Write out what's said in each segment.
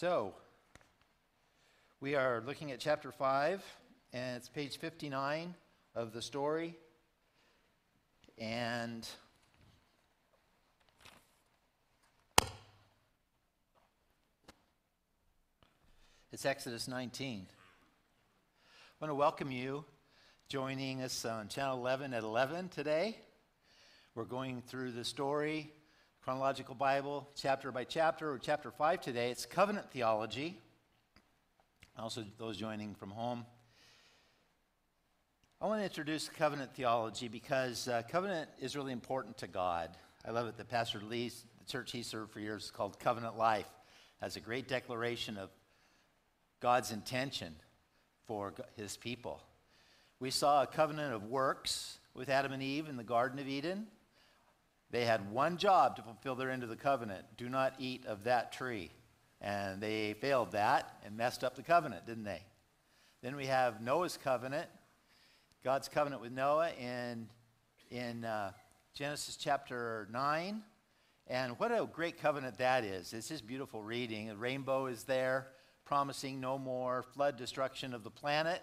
So, we are looking at chapter 5, and it's page 59 of the story. And it's Exodus 19. I want to welcome you joining us on channel 11 at 11 today. We're going through the story chronological Bible, chapter by chapter, or chapter 5 today. It's covenant theology. Also, those joining from home. I want to introduce covenant theology because uh, covenant is really important to God. I love it that Pastor Lee, the church he served for years, called Covenant Life, has a great declaration of God's intention for his people. We saw a covenant of works with Adam and Eve in the Garden of Eden. They had one job to fulfill their end of the covenant do not eat of that tree. And they failed that and messed up the covenant, didn't they? Then we have Noah's covenant, God's covenant with Noah in, in uh, Genesis chapter 9. And what a great covenant that is. It's just beautiful reading. The rainbow is there, promising no more flood destruction of the planet.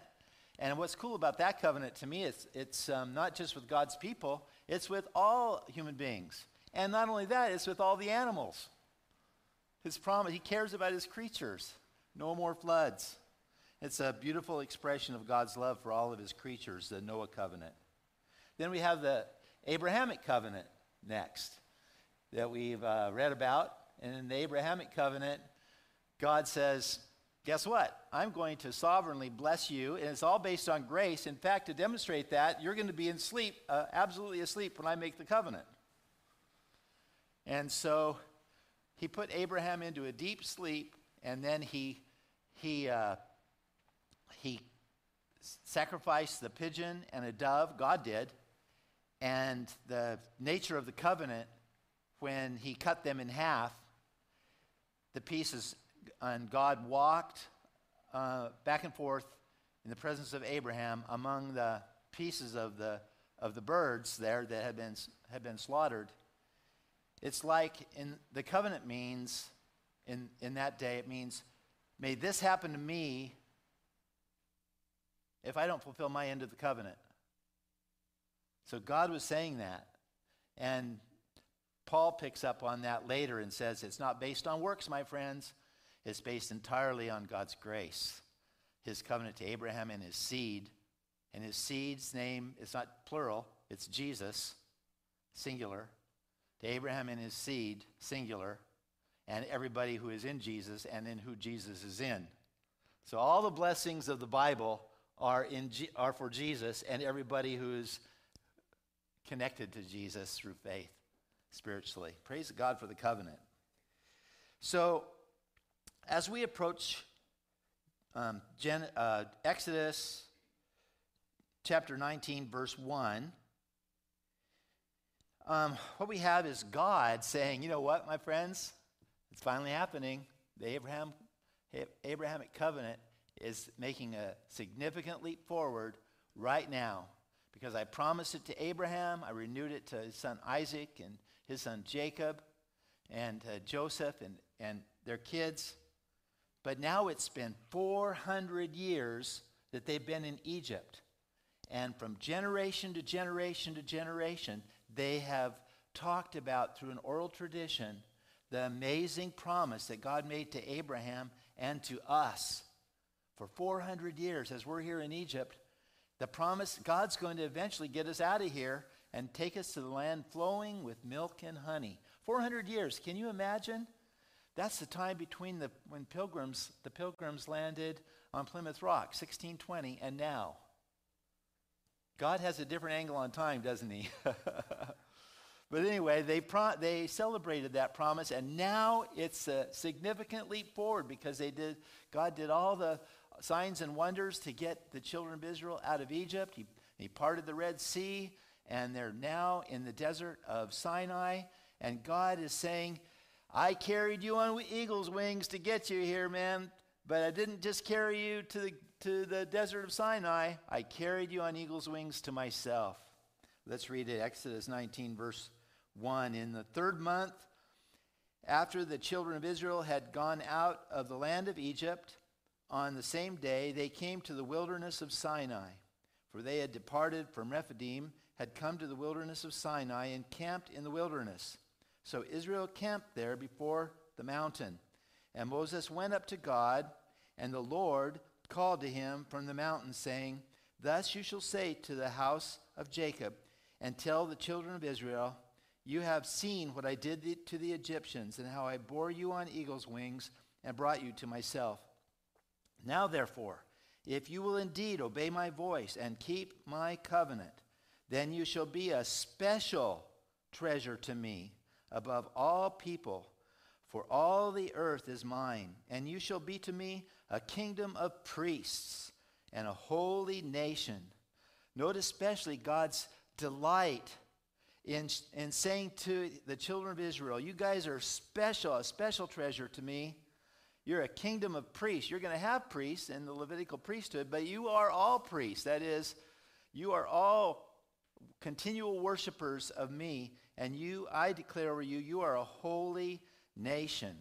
And what's cool about that covenant to me is it's um, not just with God's people, it's with all human beings. And not only that, it's with all the animals. His promise, he cares about his creatures. No more floods. It's a beautiful expression of God's love for all of his creatures, the Noah covenant. Then we have the Abrahamic covenant next that we've uh, read about. And in the Abrahamic covenant, God says, Guess what? I'm going to sovereignly bless you, and it's all based on grace. In fact, to demonstrate that, you're going to be in sleep, uh, absolutely asleep, when I make the covenant. And so he put Abraham into a deep sleep, and then he, he, uh, he sacrificed the pigeon and a dove. God did. And the nature of the covenant, when he cut them in half, the pieces and God walked uh, back and forth in the presence of Abraham among the pieces of the, of the birds there that had been, had been slaughtered. It's like in the covenant means, in, in that day, it means, may this happen to me if I don't fulfill my end of the covenant. So God was saying that. And Paul picks up on that later and says, it's not based on works, my friends is based entirely on God's grace. His covenant to Abraham and his seed. And his seed's name is not plural, it's Jesus, singular. To Abraham and his seed, singular. And everybody who is in Jesus and in who Jesus is in. So all the blessings of the Bible are, in are for Jesus and everybody who is connected to Jesus through faith spiritually. Praise God for the covenant. So as we approach um, Gen, uh, Exodus chapter 19, verse 1, um, what we have is God saying, you know what, my friends? It's finally happening. The Abraham, Abrahamic covenant is making a significant leap forward right now because I promised it to Abraham. I renewed it to his son Isaac and his son Jacob and uh, Joseph and, and their kids. But now it's been 400 years that they've been in Egypt. And from generation to generation to generation, they have talked about through an oral tradition the amazing promise that God made to Abraham and to us. For 400 years, as we're here in Egypt, the promise God's going to eventually get us out of here and take us to the land flowing with milk and honey. 400 years. Can you imagine? That's the time between the, when pilgrims, the pilgrims landed on Plymouth Rock, 1620, and now. God has a different angle on time, doesn't he? but anyway, they, pro- they celebrated that promise, and now it's a significant leap forward because they did, God did all the signs and wonders to get the children of Israel out of Egypt. He, he parted the Red Sea, and they're now in the desert of Sinai, and God is saying, I carried you on eagle's wings to get you here, man. But I didn't just carry you to the, to the desert of Sinai, I carried you on eagle's wings to myself. Let's read it Exodus 19, verse 1. In the third month, after the children of Israel had gone out of the land of Egypt, on the same day they came to the wilderness of Sinai. For they had departed from Rephidim, had come to the wilderness of Sinai, and camped in the wilderness. So Israel camped there before the mountain. And Moses went up to God, and the Lord called to him from the mountain, saying, Thus you shall say to the house of Jacob, and tell the children of Israel, You have seen what I did to the Egyptians, and how I bore you on eagle's wings and brought you to myself. Now, therefore, if you will indeed obey my voice and keep my covenant, then you shall be a special treasure to me above all people, for all the earth is mine, and you shall be to me a kingdom of priests and a holy nation. Note especially God's delight in, in saying to the children of Israel, You guys are special, a special treasure to me. You're a kingdom of priests. You're going to have priests in the Levitical priesthood, but you are all priests. That is, you are all continual worshipers of me, and you, I declare over you, you are a holy nation.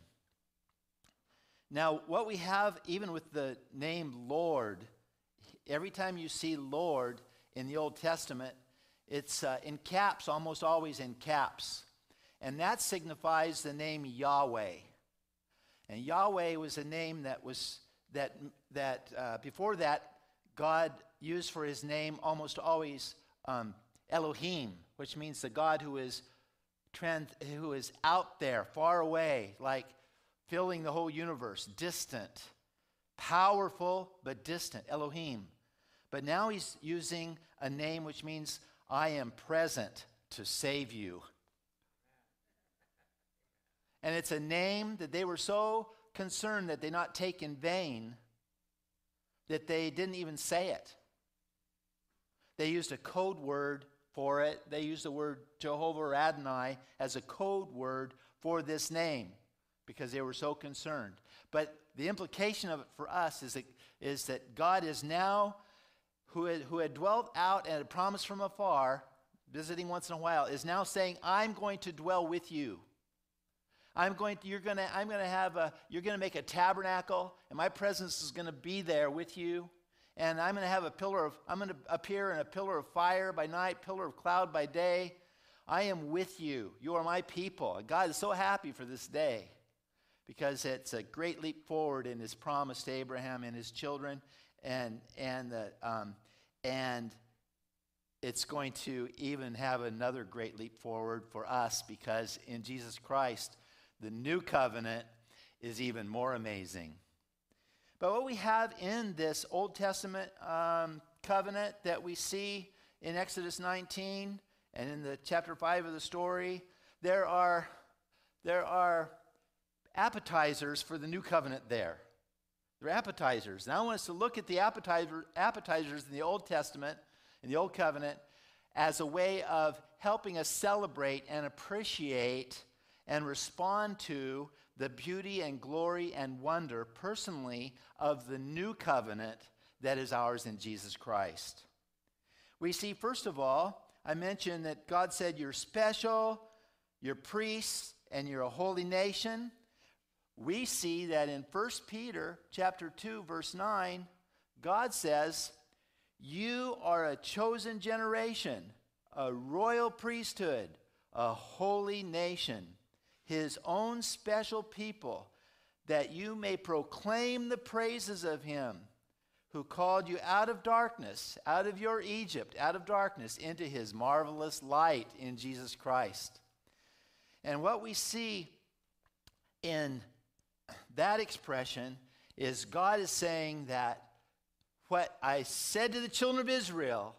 Now, what we have, even with the name Lord, every time you see Lord in the Old Testament, it's uh, in caps, almost always in caps. And that signifies the name Yahweh. And Yahweh was a name that was, that, that uh, before that, God used for his name almost always um, Elohim, which means the God who is, trans, who is out there, far away, like filling the whole universe, distant, powerful but distant, Elohim. But now he's using a name which means I am present to save you. And it's a name that they were so concerned that they not take in vain that they didn't even say it. They used a code word for it. They used the word Jehovah or Adonai as a code word for this name because they were so concerned. But the implication of it for us is that, is that God is now, who had, who had dwelt out and had promised from afar, visiting once in a while, is now saying, I'm going to dwell with you. I'm going to, you're going to, I'm going to have a, you're going to make a tabernacle, and my presence is going to be there with you. And I'm going to have a pillar of, I'm going to appear in a pillar of fire by night, pillar of cloud by day. I am with you. You are my people. God is so happy for this day because it's a great leap forward in his promise to Abraham and his children, and and the um, and it's going to even have another great leap forward for us because in Jesus Christ, the new covenant is even more amazing. But what we have in this Old Testament um, covenant that we see in Exodus 19 and in the chapter 5 of the story, there are, there are appetizers for the new covenant there. They're appetizers. Now I want us to look at the appetizer, appetizers in the Old Testament, in the Old Covenant, as a way of helping us celebrate and appreciate and respond to the beauty and glory and wonder personally of the new covenant that is ours in Jesus Christ. We see, first of all, I mentioned that God said, You're special, you're priests, and you're a holy nation we see that in 1 Peter chapter 2 verse 9 God says you are a chosen generation a royal priesthood a holy nation his own special people that you may proclaim the praises of him who called you out of darkness out of your Egypt out of darkness into his marvelous light in Jesus Christ. And what we see in that expression is God is saying that what I said to the children of Israel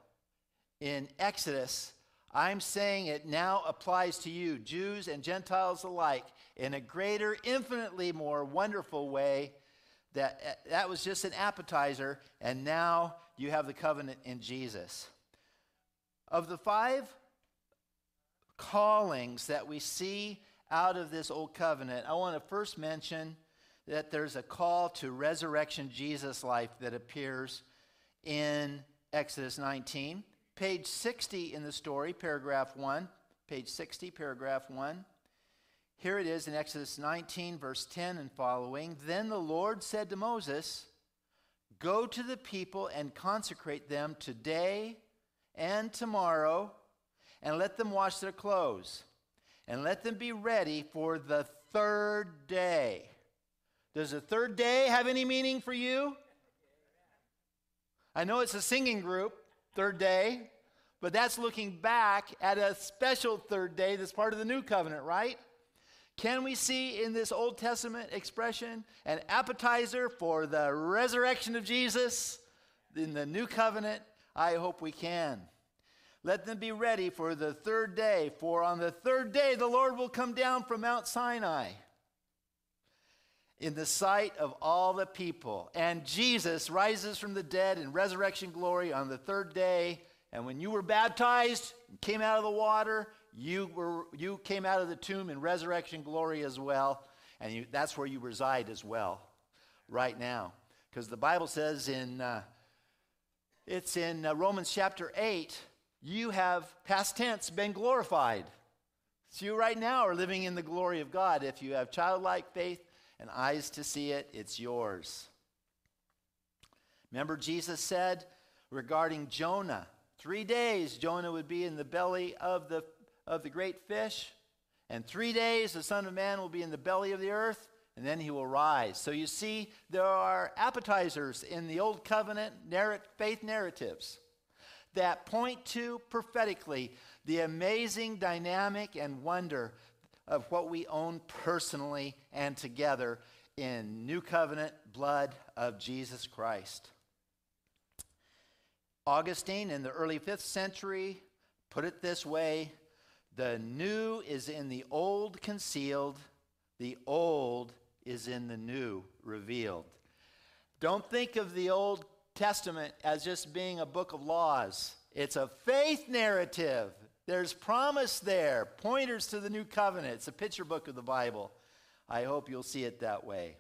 in Exodus, I'm saying it now applies to you, Jews and Gentiles alike, in a greater, infinitely more wonderful way. That, that was just an appetizer, and now you have the covenant in Jesus. Of the five callings that we see out of this old covenant, I want to first mention that there's a call to resurrection Jesus life that appears in Exodus 19. Page 60 in the story, paragraph 1. Page 60, paragraph 1. Here it is in Exodus 19, verse 10 and following. Then the Lord said to Moses, Go to the people and consecrate them today and tomorrow, and let them wash their clothes, and let them be ready for the third day. Does the third day have any meaning for you? I know it's a singing group, third day, but that's looking back at a special third day that's part of the new covenant, right? Can we see in this Old Testament expression an appetizer for the resurrection of Jesus in the new covenant? I hope we can. Let them be ready for the third day, for on the third day the Lord will come down from Mount Sinai in the sight of all the people. And Jesus rises from the dead in resurrection glory on the third day. And when you were baptized, came out of the water, you, were, you came out of the tomb in resurrection glory as well, and you, that's where you reside as well right now. Because the Bible says in, uh, it's in uh, Romans chapter 8, you have, past tense, been glorified. So you right now are living in the glory of God. If you have childlike faith and eyes to see it, it's yours. Remember, Jesus said regarding Jonah, three days Jonah would be in the belly of the of the great fish. And three days the Son of Man will be in the belly of the earth, and then he will rise. So you see, there are appetizers in the Old Covenant faith narratives that point to prophetically the amazing dynamic and wonder of what we own personally and together in New Covenant blood of Jesus Christ. Augustine in the early 5th century put it this way the new is in the old concealed, the old is in the new revealed. Don't think of the Old Testament as just being a book of laws. It's a faith narrative. There's promise there, pointers to the new covenant. It's a picture book of the Bible. I hope you'll see it that way.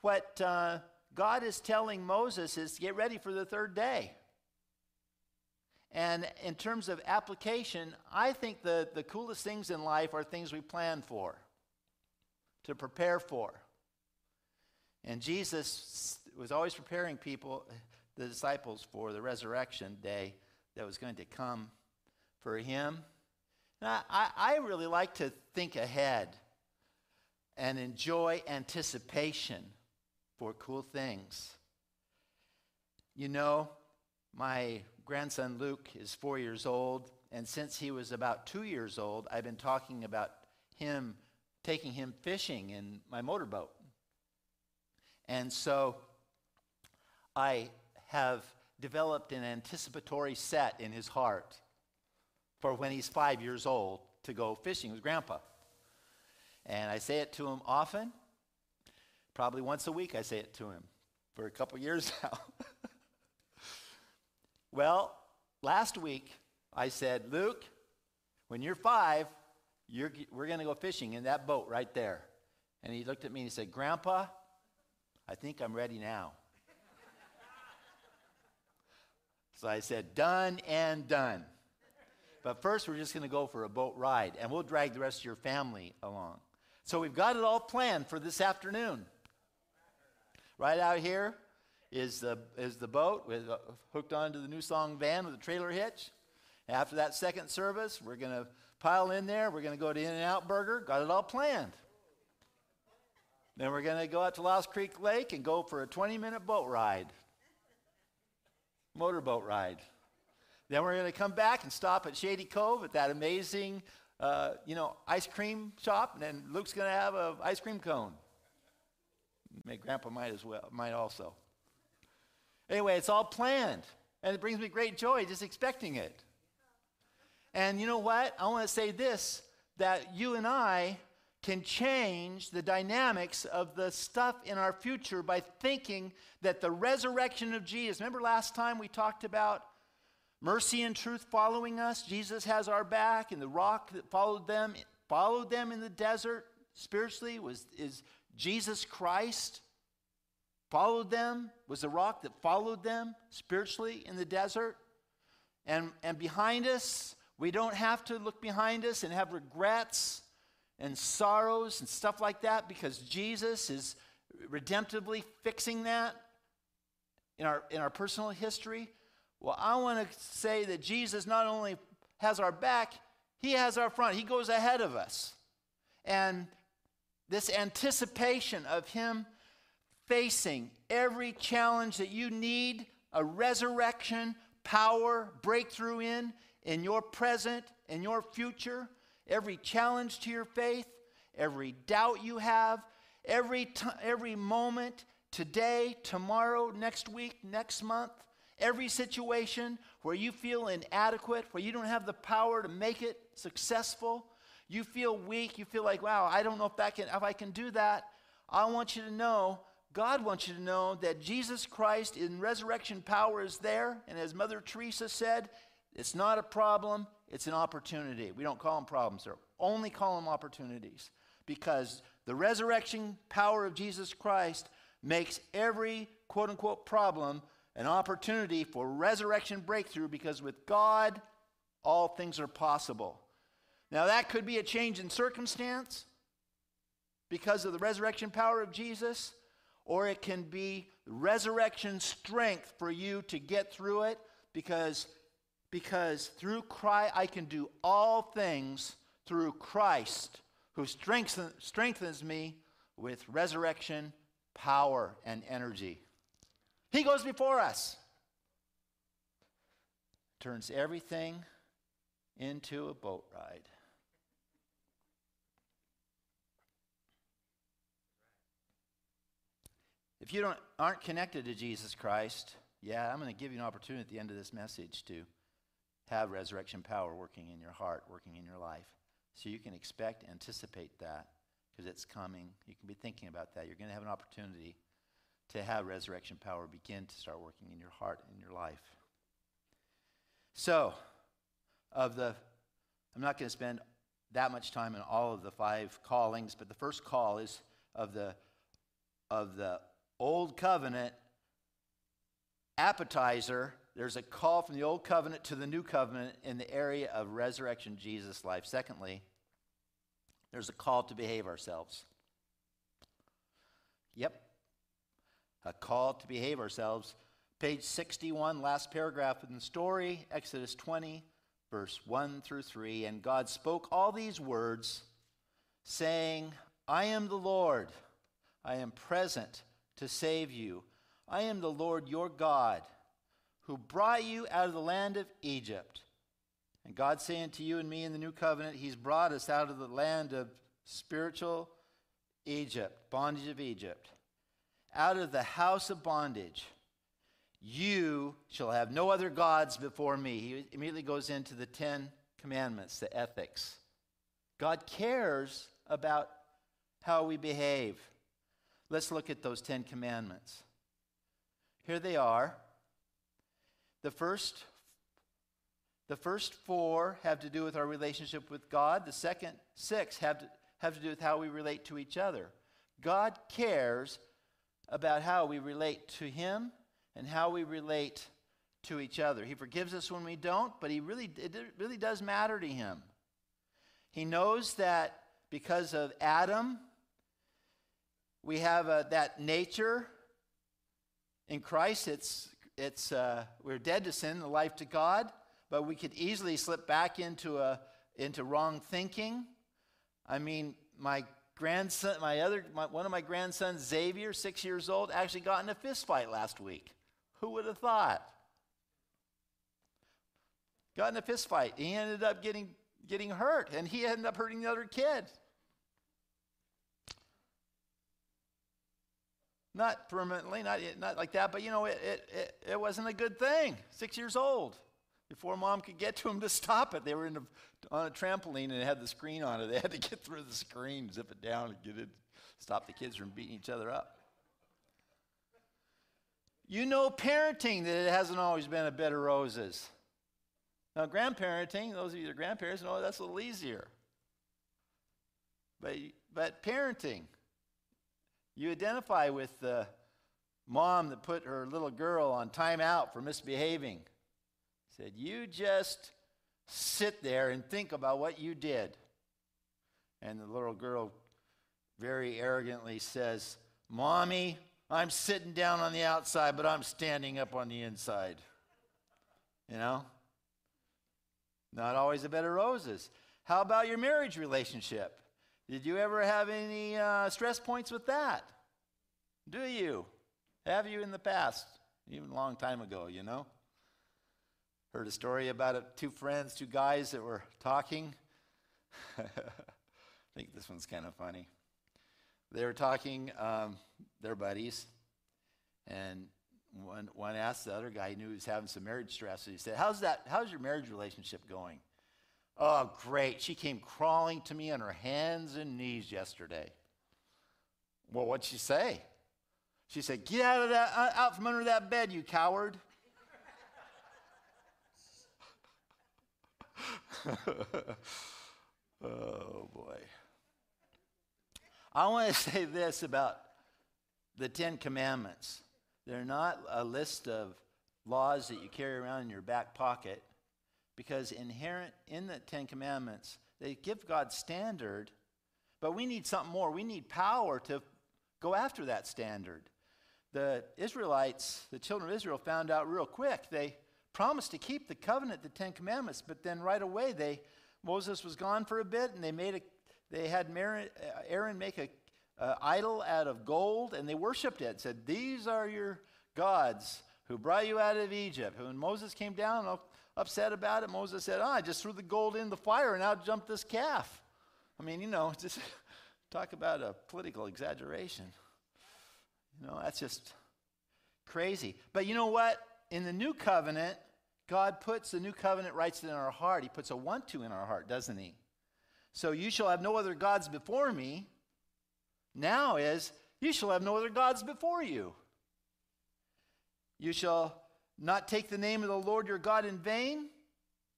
What uh, God is telling Moses is to get ready for the third day. And in terms of application, I think the, the coolest things in life are things we plan for, to prepare for. And Jesus was always preparing people, the disciples, for the resurrection day that was going to come for him. And I, I really like to think ahead and enjoy anticipation for cool things. You know, my grandson Luke is four years old, and since he was about two years old, I've been talking about him taking him fishing in my motorboat. And so I have developed an anticipatory set in his heart for when he's five years old to go fishing with grandpa. And I say it to him often. Probably once a week I say it to him for a couple years now. Well, last week I said, Luke, when you're five, you're, we're going to go fishing in that boat right there. And he looked at me and he said, Grandpa, I think I'm ready now. so I said, Done and done. But first, we're just going to go for a boat ride, and we'll drag the rest of your family along. So we've got it all planned for this afternoon. Right out here, is the, is the boat with, uh, hooked onto the New Song van with a trailer hitch. After that second service, we're going to pile in there. We're going to go to In-N-Out Burger. Got it all planned. Then we're going to go out to Lost Creek Lake and go for a 20-minute boat ride, motorboat ride. Then we're going to come back and stop at Shady Cove at that amazing, uh, you know, ice cream shop. And then Luke's going to have an ice cream cone. Maybe Grandpa might as well, might also. Anyway, it's all planned. And it brings me great joy just expecting it. And you know what? I want to say this that you and I can change the dynamics of the stuff in our future by thinking that the resurrection of Jesus. Remember last time we talked about mercy and truth following us? Jesus has our back, and the rock that followed them followed them in the desert spiritually was is Jesus Christ followed them, was the rock that followed them spiritually in the desert. And, and behind us, we don't have to look behind us and have regrets and sorrows and stuff like that because Jesus is redemptively fixing that in our, in our personal history? Well, I want to say that Jesus not only has our back, he has our front. He goes ahead of us. And this anticipation of him facing every challenge that you need a resurrection power breakthrough in, in your present, in your future, every challenge to your faith, every doubt you have, every, t- every moment, today, tomorrow, next week, next month, every situation where you feel inadequate, where you don't have the power to make it successful, you feel weak, you feel like, wow, I don't know if, that can, if I can do that. I want you to know, God wants you to know that Jesus Christ in resurrection power is there. And as Mother Teresa said, it's not a problem, it's an opportunity. We don't call them problems, they only call them opportunities. Because the resurrection power of Jesus Christ makes every quote unquote problem an opportunity for resurrection breakthrough because with God, all things are possible. Now, that could be a change in circumstance because of the resurrection power of Jesus, or it can be resurrection strength for you to get through it because, because through Christ, I can do all things through Christ who strengthen, strengthens me with resurrection power and energy. He goes before us, turns everything into a boat ride. If you don't, aren't connected to Jesus Christ, yeah, I'm going to give you an opportunity at the end of this message to have resurrection power working in your heart, working in your life. So you can expect, anticipate that because it's coming. You can be thinking about that. You're going to have an opportunity to have resurrection power begin to start working in your heart and your life. So, of the, I'm not going to spend that much time on all of the five callings, but the first call is of the of the old covenant appetizer. There's a call from the old covenant to the new covenant in the area of resurrection Jesus life. Secondly, there's a call to behave ourselves. Yep, a call to behave ourselves. Page 61, last paragraph in the story, Exodus 20, verse 1 through 3. And God spoke all these words, saying, I am the Lord, I am present to save you. I am the Lord your God, who brought you out of the land of Egypt. And God saying to you and me in the new covenant, He's brought us out of the land of spiritual Egypt, bondage of Egypt out of the house of bondage. You shall have no other gods before me. He immediately goes into the Ten Commandments, the ethics. God cares about how we behave. Let's look at those Ten Commandments. Here they are. The first, the first four have to do with our relationship with God. The second six have to, have to do with how we relate to each other. God cares about how we relate to Him and how we relate to each other. He forgives us when we don't, but he really, it really does matter to Him. He knows that because of Adam, we have a, that nature in Christ. It's, it's, uh, we're dead to sin, the life to God, but we could easily slip back into, a, into wrong thinking. I mean, my grandson, my other, my, one of my grandsons, Xavier, six years old, actually got in a fist fight last week. Who would have thought? Got in a fist fight. He ended up getting, getting hurt, and he ended up hurting the other kid. Not permanently, not, not like that, but you know, it, it, it, it wasn't a good thing. Six years old. Before mom could get to him to stop it, they were a, on a trampoline and it had the screen on it. They had to get through the screen, zip it down, and get it, stop the kids from beating each other up. You know, parenting, that it hasn't always been a bed of roses. Now, grandparenting, those of you that are grandparents know that's a little easier. But, but parenting, you identify with the mom that put her little girl on timeout for misbehaving said, You just sit there and think about what you did. And the little girl very arrogantly says, Mommy, I'm sitting down on the outside, but I'm standing up on the inside. You know? Not always a bed of roses. How about your marriage relationship? Did you ever have any uh, stress points with that? Do you? Have you in the past? Even a long time ago, you know? Heard a story about a, two friends, two guys that were talking. I think this one's kind of funny. They were talking, um, they're buddies, and one, one asked the other guy, he knew he was having some marriage stress, and he said, How's that? How's your marriage relationship going? Oh, great. She came crawling to me on her hands and knees yesterday. Well, what'd she say? She said, Get out of that, uh, out from under that bed, you coward. oh, boy. I want to say this about the Ten Commandments. They're not a list of laws that you carry around in your back pocket because inherent in the Ten Commandments, they give God standard, but we need something more. We need power to go after that standard. The Israelites, the children of Israel, found out real quick. They promised to keep the covenant, the Ten Commandments, but then right away they Moses was gone for a bit, and they made a they had Aaron make a uh, idol out of gold, and they worshipped it. Said, "These are your gods who brought you out of Egypt." When Moses came down, upset about it, Moses said, "Oh, I just threw the gold in the fire, and out jumped this calf." I mean, you know, just talk about a political exaggeration. You know, that's just crazy. But you know what? In the new covenant, God puts the new covenant rights in our heart. He puts a want to in our heart, doesn't he? So you shall have no other gods before me. Now is, you shall have no other gods before you. You shall not take the name of the Lord your God in vain.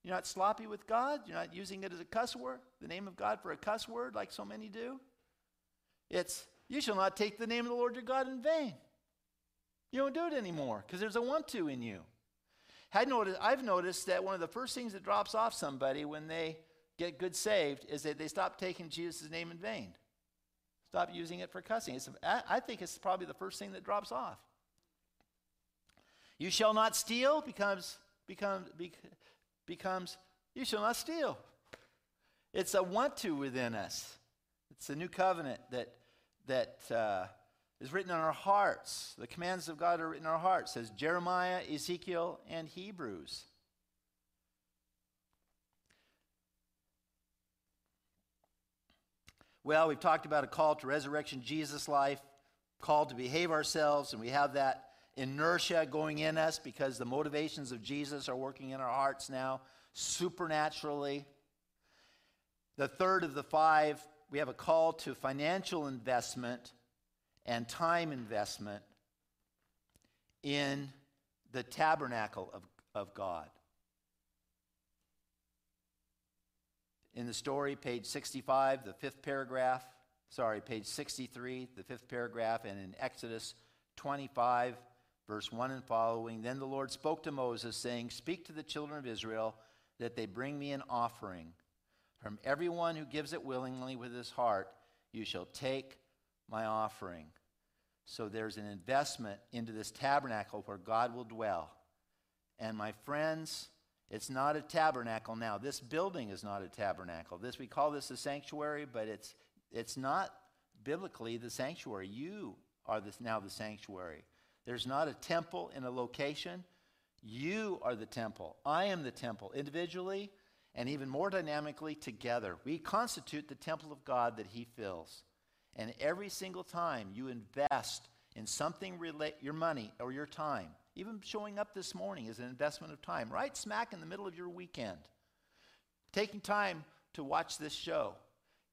You're not sloppy with God. You're not using it as a cuss word, the name of God for a cuss word like so many do. It's, you shall not take the name of the Lord your God in vain. You don't do it anymore because there's a want to in you. Had noticed, I've noticed that one of the first things that drops off somebody when they get good saved is that they stop taking Jesus' name in vain. Stop using it for cussing. It's, I think it's probably the first thing that drops off. You shall not steal becomes, becomes, becomes you shall not steal. It's a want to within us. It's a new covenant that, that uh, is written in our hearts. The commands of God are written in our hearts, says Jeremiah, Ezekiel, and Hebrews. Well, we've talked about a call to resurrection Jesus life, called to behave ourselves, and we have that inertia going in us because the motivations of Jesus are working in our hearts now supernaturally. The third of the five, we have a call to financial investment and time investment in the tabernacle of, of God. In the story, page 65, the fifth paragraph, sorry, page 63, the fifth paragraph, and in Exodus 25, verse 1 and following, then the Lord spoke to Moses, saying, Speak to the children of Israel that they bring me an offering. From everyone who gives it willingly with his heart, you shall take my offering. So there's an investment into this tabernacle where God will dwell. And my friends, it's not a tabernacle now. This building is not a tabernacle. This we call this a sanctuary, but it's it's not biblically the sanctuary. You are this now the sanctuary. There's not a temple in a location. You are the temple. I am the temple individually and even more dynamically together. We constitute the temple of God that he fills. And every single time you invest in something relate your money or your time, even showing up this morning is an investment of time, right smack in the middle of your weekend. Taking time to watch this show.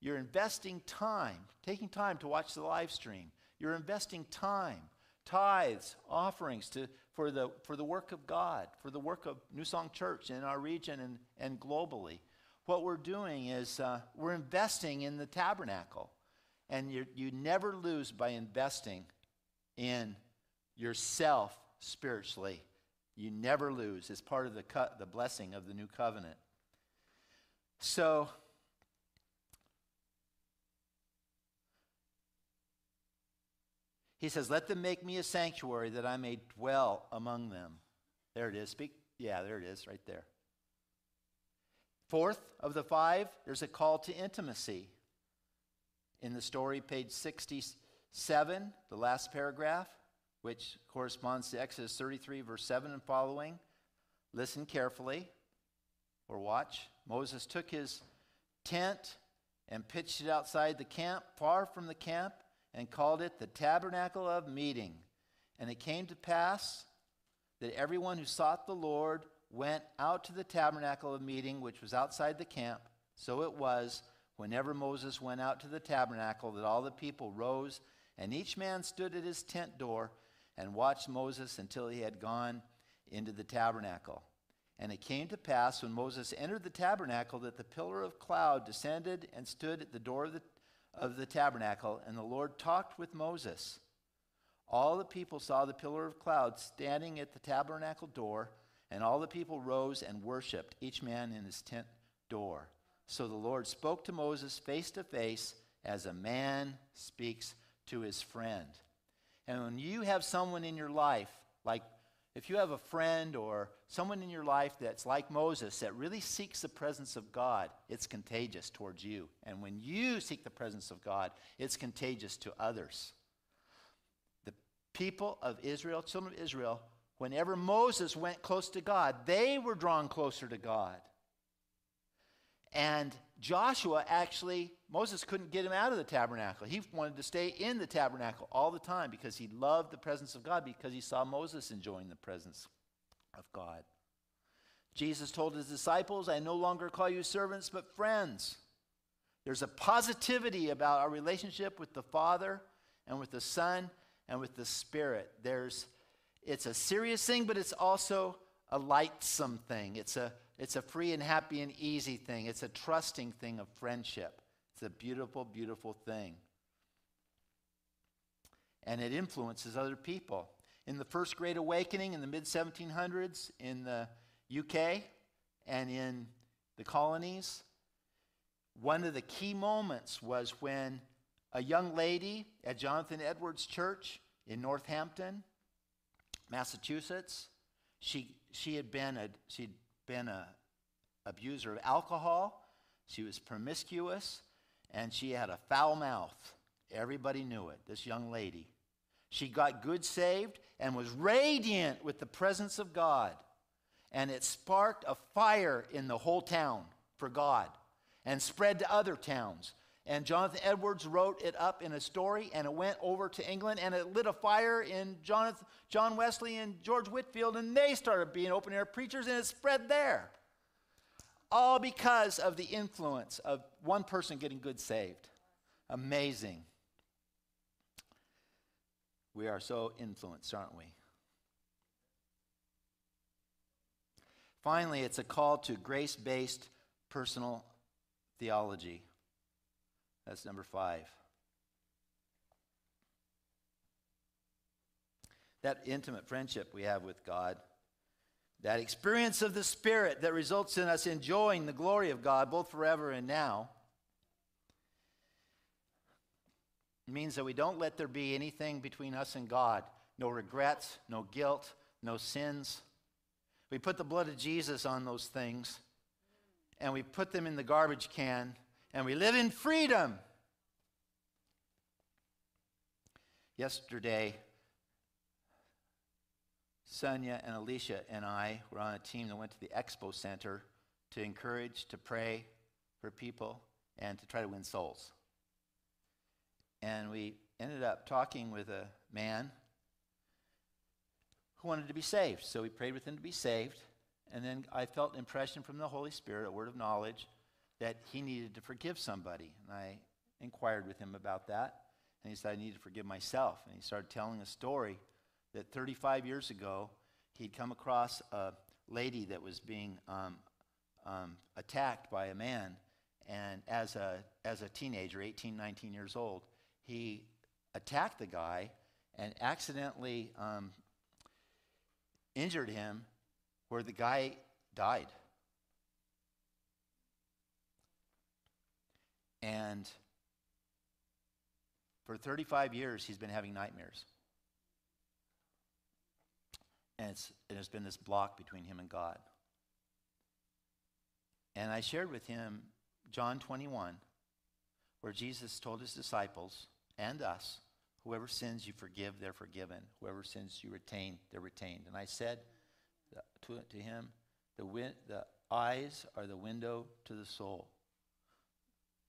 You're investing time, taking time to watch the live stream. You're investing time, tithes, offerings to, for, the, for the work of God, for the work of New Song Church in our region and, and globally. What we're doing is uh, we're investing in the tabernacle. And you never lose by investing in yourself spiritually. You never lose. It's part of the, co- the blessing of the new covenant. So, he says, Let them make me a sanctuary that I may dwell among them. There it is. Speak. Yeah, there it is, right there. Fourth of the five, there's a call to intimacy. In the story, page 67, the last paragraph, which corresponds to Exodus 33, verse 7 and following. Listen carefully or watch. Moses took his tent and pitched it outside the camp, far from the camp, and called it the tabernacle of meeting. And it came to pass that everyone who sought the Lord went out to the tabernacle of meeting, which was outside the camp. So it was, whenever Moses went out to the tabernacle, that all the people rose, and each man stood at his tent door and watched Moses until he had gone into the tabernacle. And it came to pass when Moses entered the tabernacle that the pillar of cloud descended and stood at the door of the, of the tabernacle, and the Lord talked with Moses. All the people saw the pillar of cloud standing at the tabernacle door, and all the people rose and worshiped, each man in his tent door. So the Lord spoke to Moses face to face as a man speaks to his friend. And when you have someone in your life, like if you have a friend or someone in your life that's like Moses that really seeks the presence of God, it's contagious towards you. And when you seek the presence of God, it's contagious to others. The people of Israel, children of Israel, whenever Moses went close to God, they were drawn closer to God. And Joshua actually, Moses couldn't get him out of the tabernacle. He wanted to stay in the tabernacle all the time because he loved the presence of God, because he saw Moses enjoying the presence of God. Jesus told his disciples, I no longer call you servants, but friends. There's a positivity about our relationship with the Father and with the Son and with the Spirit. There's, it's a serious thing, but it's also a lightsome thing. It's a it's a free and happy and easy thing. It's a trusting thing of friendship. It's a beautiful, beautiful thing. And it influences other people. In the First Great Awakening in the mid 1700s in the UK and in the colonies, one of the key moments was when a young lady at Jonathan Edwards Church in Northampton, Massachusetts, she, she had been a, she'd been a abuser of alcohol, she was promiscuous, and she had a foul mouth. Everybody knew it, this young lady. She got good saved and was radiant with the presence of God. And it sparked a fire in the whole town for God and spread to other towns. And Jonathan Edwards wrote it up in a story, and it went over to England, and it lit a fire in Jonathan, John Wesley and George Whitefield, and they started being open air preachers, and it spread there. All because of the influence of one person getting good saved. Amazing. We are so influenced, aren't we? Finally, it's a call to grace based personal theology. That's number five. That intimate friendship we have with God, that experience of the Spirit that results in us enjoying the glory of God both forever and now, means that we don't let there be anything between us and God no regrets, no guilt, no sins. We put the blood of Jesus on those things and we put them in the garbage can and we live in freedom. Yesterday, Sonia and Alicia and I were on a team that went to the Expo Center to encourage, to pray for people, and to try to win souls. And we ended up talking with a man who wanted to be saved. So we prayed with him to be saved. And then I felt an impression from the Holy Spirit, a word of knowledge, that he needed to forgive somebody. And I inquired with him about that. And he said, I need to forgive myself. And he started telling a story that 35 years ago, he'd come across a lady that was being um, um, attacked by a man. And as a, as a teenager, 18, 19 years old, he attacked the guy and accidentally um, injured him where the guy died. And For 35 years, he's been having nightmares. And it's, it has been this block between him and God. And I shared with him John 21, where Jesus told his disciples and us, whoever sins you forgive, they're forgiven. Whoever sins you retain, they're retained. And I said to, to him, the, the eyes are the window to the soul.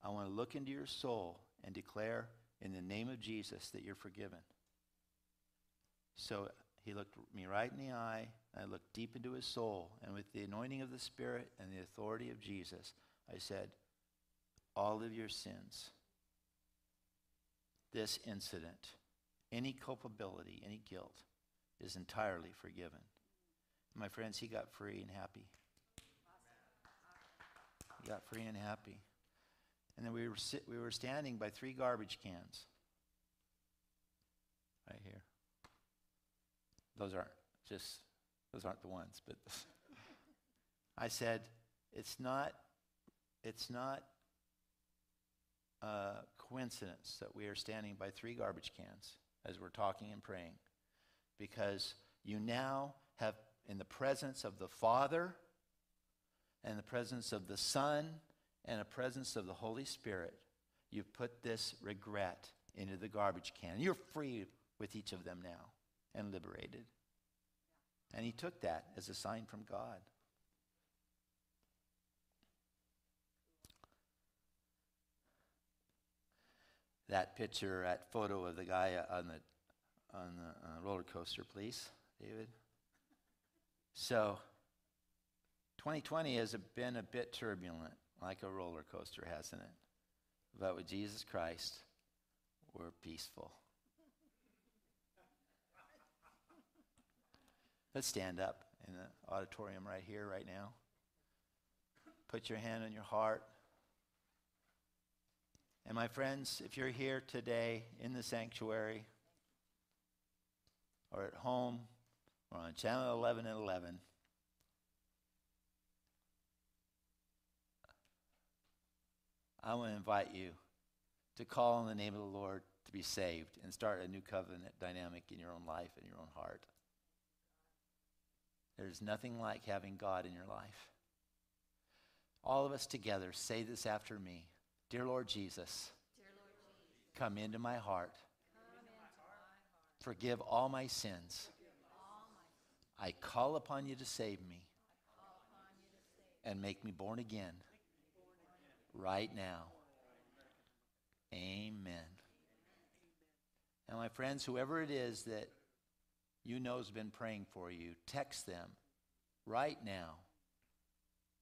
I want to look into your soul and declare in the name of Jesus that you're forgiven. So he looked me right in the eye. I looked deep into his soul. And with the anointing of the Spirit and the authority of Jesus, I said, All of your sins, this incident, any culpability, any guilt, is entirely forgiven. My friends, he got free and happy. He got free and happy. And then we were, sit, we were standing by three garbage cans. Right here. Those aren't just, those aren't the ones, but I said, it's not, it's not a coincidence that we are standing by three garbage cans as we're talking and praying because you now have in the presence of the Father and the presence of the Son and the presence of the Holy Spirit, you've put this regret into the garbage can. You're free with each of them now and liberated. And he took that as a sign from God. That picture, that photo of the guy on the on the uh, roller coaster, please, David. So, 2020 has been a bit turbulent, like a roller coaster, hasn't it? But with Jesus Christ, we're peaceful. Let's stand up in the auditorium right here, right now. Put your hand on your heart. And my friends, if you're here today in the sanctuary or at home, we're on channel 11 and 11. I want to invite you to call on the name of the Lord to be saved and start a new covenant dynamic in your own life and your own heart. There's nothing like having God in your life. All of us together say this after me Dear Lord Jesus, Dear Lord Jesus come into my heart. Into my heart. Forgive all my sins. I call upon you to save me and make me born again right now. Amen. And my friends, whoever it is that you know has been praying for you, text them right now.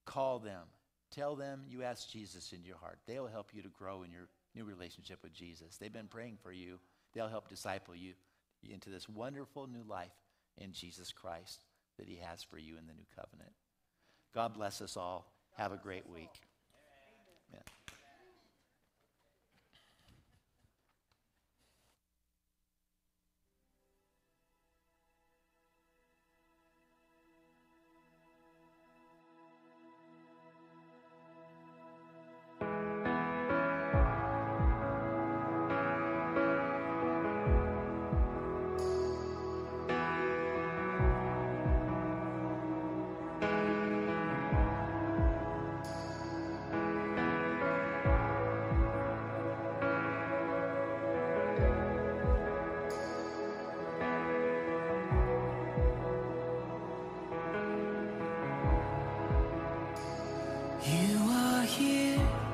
Call them. Tell them you asked Jesus into your heart. They'll help you to grow in your new relationship with Jesus. They've been praying for you. They'll help disciple you into this wonderful new life in Jesus Christ that He has for you in the new covenant. God bless us all. Have a great week.